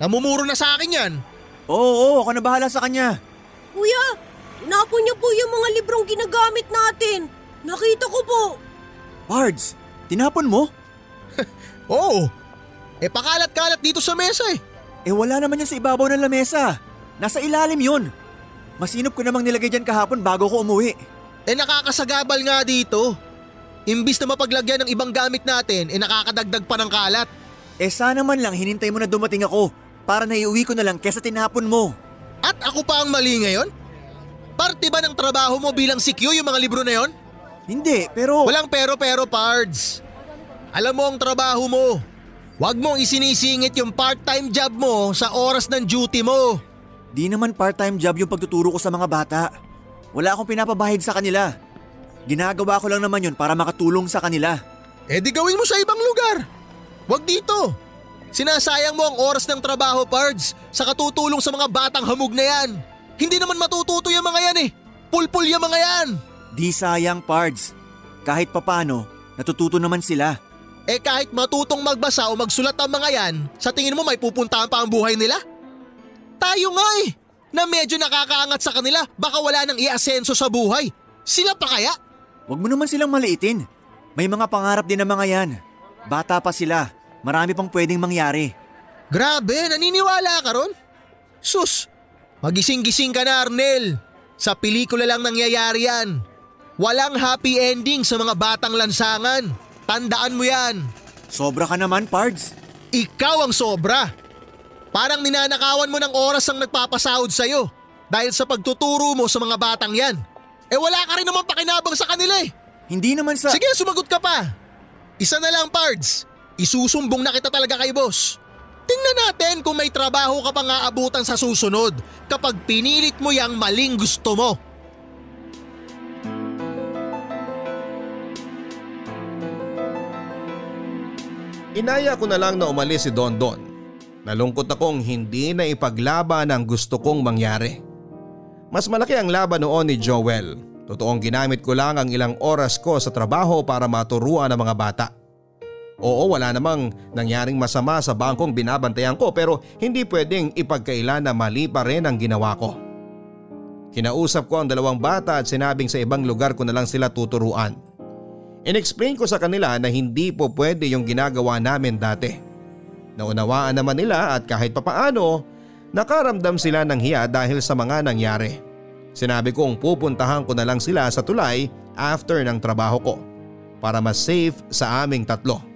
S7: Namumuro na sa akin yan.
S5: Oo, oo, ako na bahala sa kanya.
S4: Kuya, tinapon niyo po yung mga librong ginagamit natin. Nakita ko po.
S5: Pards, tinapon mo? <laughs>
S7: Oo. Eh pakalat-kalat dito sa mesa eh.
S5: Eh wala naman yan sa ibabaw ng lamesa. Nasa ilalim yun. Masinop ko namang nilagay dyan kahapon bago ko umuwi.
S7: Eh nakakasagabal nga dito. Imbis na mapaglagyan ng ibang gamit natin, eh nakakadagdag pa ng kalat.
S5: Eh sana man lang hinintay mo na dumating ako para naiuwi ko na lang kesa tinapon mo.
S7: At ako pa ang mali ngayon? Parte ba ng trabaho mo bilang CQ yung mga libro na yon?
S5: Hindi, pero...
S7: Walang pero-pero, Pards. Alam mo ang trabaho mo. Huwag mong isinisingit yung part-time job mo sa oras ng duty mo.
S5: Di naman part-time job yung pagtuturo ko sa mga bata. Wala akong pinapabahid sa kanila. Ginagawa ko lang naman yun para makatulong sa kanila.
S7: Eh di gawin mo sa ibang lugar. Huwag dito. Sinasayang mo ang oras ng trabaho, Pards, sa katutulong sa mga batang hamog na yan. Hindi naman matututo yung mga yan eh. Pulpul yung mga yan.
S5: Di sayang, Pards. Kahit papano, natututo naman sila.
S7: Eh kahit matutong magbasa o magsulat ang mga yan, sa tingin mo may pupuntahan pa ang buhay nila? Tayo nga eh, na medyo nakakaangat sa kanila, baka wala nang iasenso sa buhay. Sila pa kaya?
S5: Huwag mo naman silang maliitin. May mga pangarap din ang mga yan. Bata pa sila. Marami pang pwedeng mangyari.
S7: Grabe, naniniwala ka ron? Sus, magising-gising ka na Arnel. Sa pelikula lang nangyayari yan. Walang happy ending sa mga batang lansangan. Tandaan mo yan.
S5: Sobra ka naman, Pards.
S7: Ikaw ang sobra. Parang ninanakawan mo ng oras ang nagpapasahod sa'yo dahil sa pagtuturo mo sa mga batang yan. Eh wala ka rin naman pakinabang sa kanila eh.
S5: Hindi naman sa...
S7: Sige, sumagot ka pa. Isa na lang, Pards. Isusumbong na kita talaga kay boss. Tingnan natin kung may trabaho ka pang aabutan sa susunod kapag pinilit mo yang maling gusto mo.
S3: Inaya ko na lang na umalis si Don Don. Nalungkot akong hindi na ipaglaban ang gusto kong mangyari. Mas malaki ang laban noon ni Joel. Totoong ginamit ko lang ang ilang oras ko sa trabaho para maturuan ang mga bata. Oo wala namang nangyaring masama sa bangkong binabantayan ko pero hindi pwedeng ipagkaila na mali pa rin ang ginawa ko. Kinausap ko ang dalawang bata at sinabing sa ibang lugar ko na lang sila tuturuan. Inexplain ko sa kanila na hindi po pwede yung ginagawa namin dati. Naunawaan naman nila at kahit papaano, nakaramdam sila ng hiya dahil sa mga nangyari. Sinabi kong pupuntahan ko na lang sila sa tulay after ng trabaho ko para mas safe sa aming tatlo.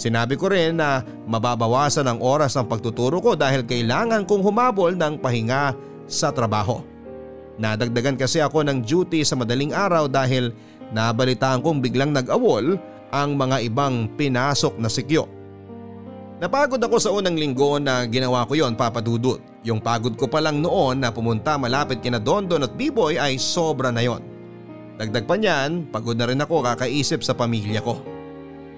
S3: Sinabi ko rin na mababawasan ang oras ng pagtuturo ko dahil kailangan kong humabol ng pahinga sa trabaho. Nadagdagan kasi ako ng duty sa madaling araw dahil nabalitaan kong biglang nag-awol ang mga ibang pinasok na sikyo. Napagod ako sa unang linggo na ginawa ko yon papadudot. Yung pagod ko pa lang noon na pumunta malapit kina Dondon at B-Boy ay sobra na yon. Dagdag pa niyan, pagod na rin ako kakaisip sa pamilya ko.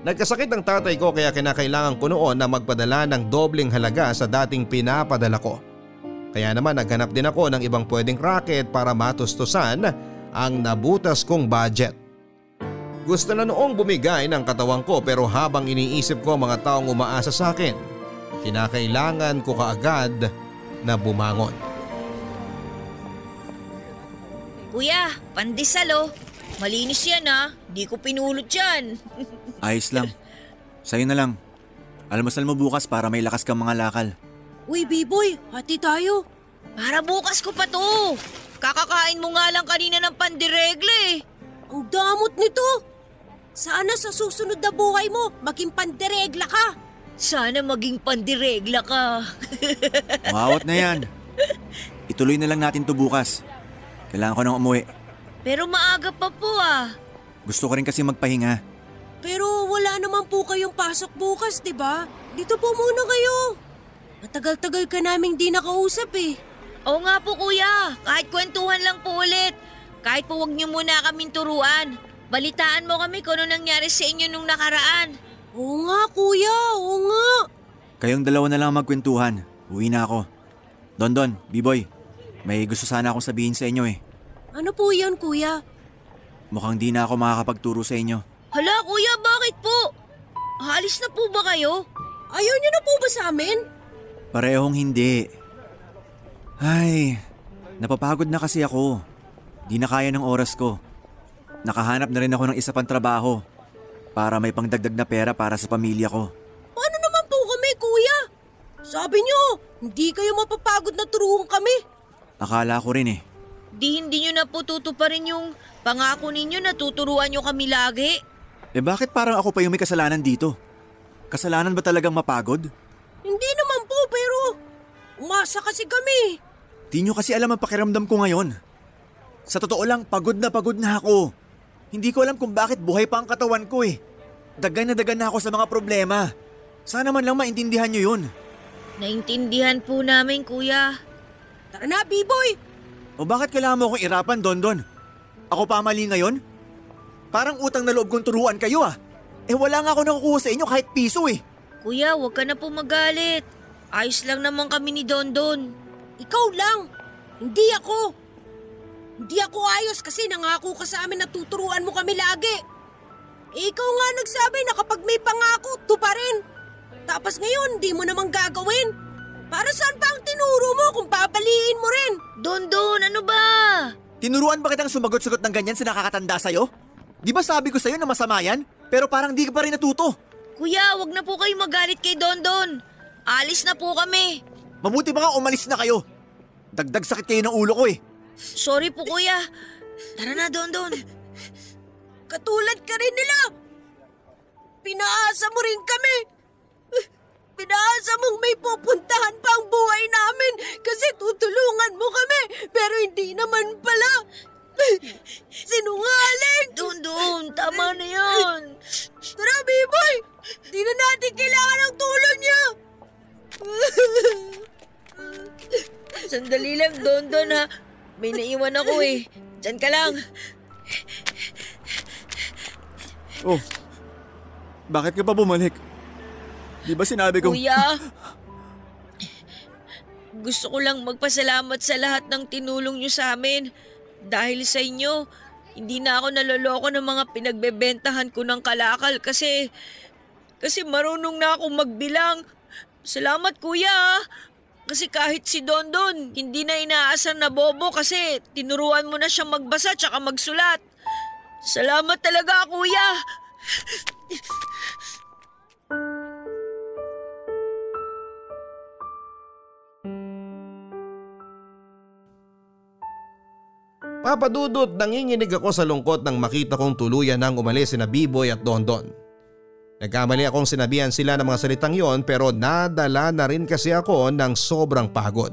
S3: Nagkasakit ang tatay ko kaya kinakailangan ko noon na magpadala ng dobling halaga sa dating pinapadala ko. Kaya naman naghanap din ako ng ibang pwedeng racket para matustusan ang nabutas kong budget. Gusto na noong bumigay ng katawan ko pero habang iniisip ko mga taong umaasa sa akin, kinakailangan ko kaagad na bumangon.
S6: Kuya, pandesal oh. Malinis yan ah. Di ko pinulot yan. <laughs>
S5: Ayos lang. Sa'yo na lang. Almasal mo bukas para may lakas kang mga lakal.
S4: Uy, B-boy, hati tayo.
S6: Para bukas ko pa to. Kakakain mo nga lang kanina ng pandiregle eh.
S4: Ang damot nito. Sana sa susunod na buhay mo, maging panderegla ka.
S6: Sana maging pandiregla ka.
S5: Mawat na yan. <laughs> Ituloy na lang natin to bukas. Kailangan ko nang umuwi.
S6: Pero maaga pa po ah.
S5: Gusto ko rin kasi magpahinga.
S4: Pero wala naman po kayong pasok bukas, di ba? Dito po muna kayo. Matagal-tagal ka naming di nakausap eh.
S6: Oo nga po kuya, kahit kwentuhan lang po ulit. Kahit po wag niyo muna kaming turuan. Balitaan mo kami kung ano nangyari sa inyo nung nakaraan.
S4: Oo nga kuya, oo nga.
S5: Kayong dalawa na lang magkwentuhan. Uwi na ako. Don Don, B-Boy, may gusto sana akong sabihin sa inyo eh.
S4: Ano po yan kuya?
S5: Mukhang di na ako makakapagturo sa inyo.
S6: Hala kuya, bakit po? Aalis na po ba kayo?
S4: Ayaw niyo na po ba sa amin?
S5: Parehong hindi. Ay, napapagod na kasi ako. Di na kaya ng oras ko. Nakahanap na rin ako ng isa pang trabaho para may pangdagdag na pera para sa pamilya ko.
S4: Paano naman po kami kuya? Sabi niyo, hindi kayo mapapagod na turuan kami.
S5: Akala ko rin eh.
S6: Di hindi nyo na po tutuparin yung pangako ninyo na tuturuan nyo kami lagi.
S5: Eh bakit parang ako pa yung may kasalanan dito? Kasalanan ba talagang mapagod?
S4: Hindi naman po pero umasa kasi kami.
S5: Di nyo kasi alam ang pakiramdam ko ngayon. Sa totoo lang, pagod na pagod na ako. Hindi ko alam kung bakit buhay pa ang katawan ko eh. Dagan na dagan na ako sa mga problema. Sana man lang maintindihan nyo yun.
S6: Naintindihan po namin kuya.
S4: Tara na, B-boy.
S5: O bakit kailangan mo akong irapan, Don Don? Ako pa mali ngayon? Parang utang na loob kong turuan kayo ah. Eh wala nga ako nakukuha sa inyo kahit piso eh.
S6: Kuya, huwag ka na po magalit. Ayos lang naman kami ni Dondon.
S4: Ikaw lang. Hindi ako. Hindi ako ayos kasi nangako ka sa amin na tuturuan mo kami lagi. Eh, ikaw nga nagsabi na kapag may pangako, tuparin. Tapos ngayon, di mo namang gagawin. Para saan pa ang tinuro mo kung papaliin mo rin?
S6: Don Don, ano ba?
S5: Tinuruan ba kitang sumagot-sagot ng ganyan sa nakakatanda sa'yo? Di ba sabi ko sa'yo na masama yan? Pero parang di ka pa rin natuto.
S6: Kuya, wag na po kayo magalit kay Don Don. Alis na po kami.
S5: Mabuti ba nga umalis na kayo? Dagdag sakit kayo ng ulo ko eh.
S6: Sorry po kuya. Tara na Don Don.
S4: Katulad ka rin nila. Pinaasa mo rin kami. Pinaasa mong may pupuntahan pa ang buhay namin kasi tutulungan mo kami pero hindi naman pala. <laughs> Sinungaling!
S6: Don Don, tama na yan.
S4: Tara, B-boy! Di na natin kailangan ng tulong niya! <laughs>
S6: Sandali lang Don Don ha. May naiwan ako eh. Diyan ka lang.
S5: Oh, bakit ka pa bumalik? Di ba sinabi ko...
S6: Kuya, gusto ko lang magpasalamat sa lahat ng tinulong niyo sa amin. Dahil sa inyo, hindi na ako naloloko ng mga pinagbebentahan ko ng kalakal kasi... Kasi marunong na akong magbilang. Salamat kuya. Kasi kahit si Don Don, hindi na inaasar na bobo kasi tinuruan mo na siyang magbasa tsaka magsulat. Salamat talaga kuya.
S3: Papadudot nanginginig ako sa lungkot nang makita kong tuluyan nang umalis si Biboy at Dondon. Nagkamali akong sinabihan sila ng mga salitang yon pero nadala na rin kasi ako ng sobrang pagod.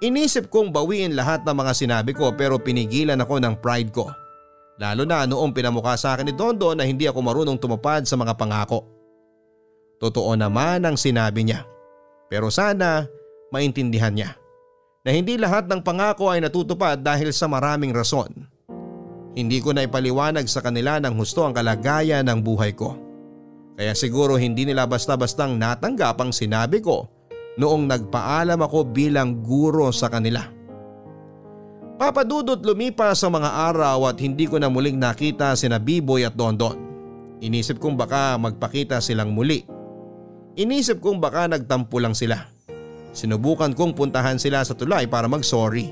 S3: Inisip kong bawiin lahat ng mga sinabi ko pero pinigilan ako ng pride ko. Lalo na noong pinamukha sa akin ni Dondon na hindi ako marunong tumupad sa mga pangako. Totoo naman ang sinabi niya. Pero sana maintindihan niya na hindi lahat ng pangako ay natutupad dahil sa maraming rason. Hindi ko na ipaliwanag sa kanila ng husto ang kalagayan ng buhay ko. Kaya siguro hindi nila basta-bastang natanggap ang sinabi ko noong nagpaalam ako bilang guro sa kanila. Papadudot lumipas sa mga araw at hindi ko na muling nakita sina Biboy at Dondon. Inisip kong baka magpakita silang muli. Inisip kong baka nagtampo lang sila. Sinubukan kong puntahan sila sa tulay para mag-sorry.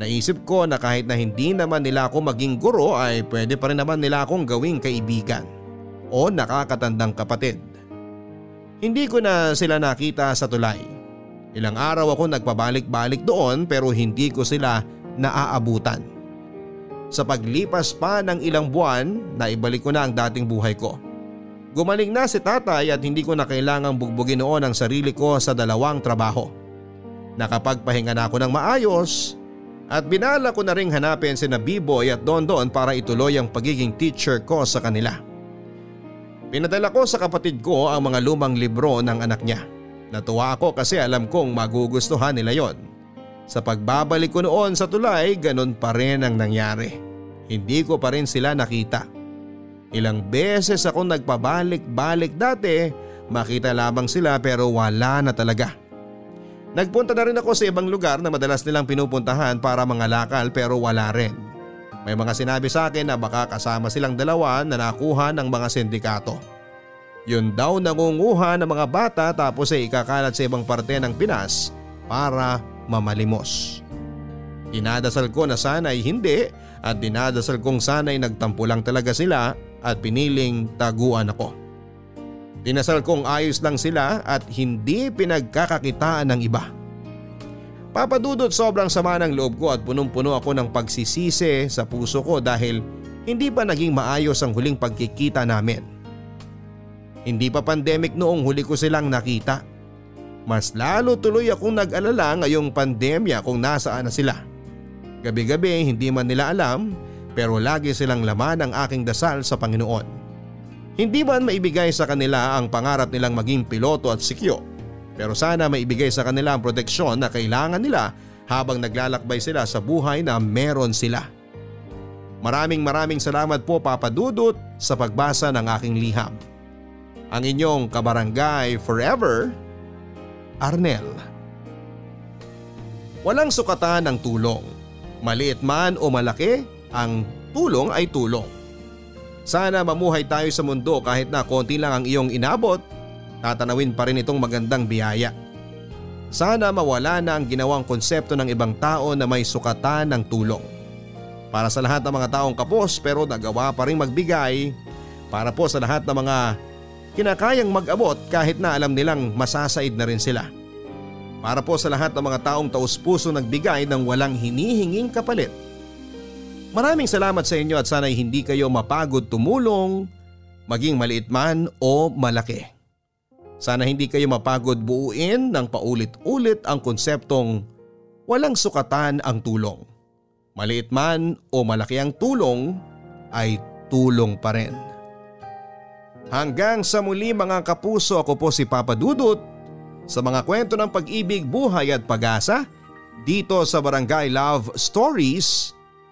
S3: Naisip ko na kahit na hindi naman nila ako maging guro ay pwede pa rin naman nila akong gawing kaibigan o nakakatandang kapatid. Hindi ko na sila nakita sa tulay. Ilang araw ako nagpabalik-balik doon pero hindi ko sila naaabutan. Sa paglipas pa ng ilang buwan, naibalik ko na ang dating buhay ko. Gumaling na si tatay at hindi ko na kailangang bugbugin noon ang sarili ko sa dalawang trabaho. Nakapagpahinga na ako ng maayos at binala ko na ring hanapin si Biboy at Don Don para ituloy ang pagiging teacher ko sa kanila. Pinadala ko sa kapatid ko ang mga lumang libro ng anak niya. Natuwa ako kasi alam kong magugustuhan nila yon. Sa pagbabalik ko noon sa tulay, ganun pa rin ang nangyari. Hindi ko pa rin sila nakita. Ilang beses ako nagpabalik-balik dati, makita lamang sila pero wala na talaga. Nagpunta na rin ako sa ibang lugar na madalas nilang pinupuntahan para mga lakal pero wala rin. May mga sinabi sa akin na baka kasama silang dalawa na nakuha ng mga sindikato. Yun daw nangunguha ng mga bata tapos ay ikakalat sa ibang parte ng Pinas para mamalimos. Dinadasal ko na sana ay hindi at dinadasal kong sana ay nagtampo lang talaga sila at piniling taguan ako. Dinasal kong ayos lang sila at hindi pinagkakakitaan ng iba. Papadudot sobrang sama ng loob ko at punong-puno ako ng pagsisisi sa puso ko dahil hindi pa naging maayos ang huling pagkikita namin. Hindi pa pandemic noong huli ko silang nakita. Mas lalo tuloy akong nag-alala ngayong pandemya kung nasaan na sila. Gabi-gabi hindi man nila alam pero lagi silang laman ang aking dasal sa Panginoon. Hindi man maibigay sa kanila ang pangarap nilang maging piloto at sikyo pero sana maibigay sa kanila ang proteksyon na kailangan nila habang naglalakbay sila sa buhay na meron sila. Maraming maraming salamat po Papa Dudut sa pagbasa ng aking liham. Ang inyong kabarangay forever, Arnel. Walang sukatan ng tulong. Maliit man o malaki, ang tulong ay tulong. Sana mamuhay tayo sa mundo kahit na konti lang ang iyong inabot, tatanawin pa rin itong magandang biyaya. Sana mawala na ang ginawang konsepto ng ibang tao na may sukatan ng tulong. Para sa lahat ng mga taong kapos pero nagawa pa rin magbigay, para po sa lahat ng mga kinakayang mag-abot kahit na alam nilang masasaid na rin sila. Para po sa lahat ng mga taong taus-puso nagbigay ng walang hinihinging kapalit. Maraming salamat sa inyo at sana'y hindi kayo mapagod tumulong, maging maliit man o malaki. Sana hindi kayo mapagod buuin ng paulit-ulit ang konseptong walang sukatan ang tulong. Maliit man o malaki ang tulong ay tulong pa rin. Hanggang sa muli mga kapuso ako po si Papa Dudut sa mga kwento ng pag-ibig, buhay at pag-asa dito sa Barangay Love Stories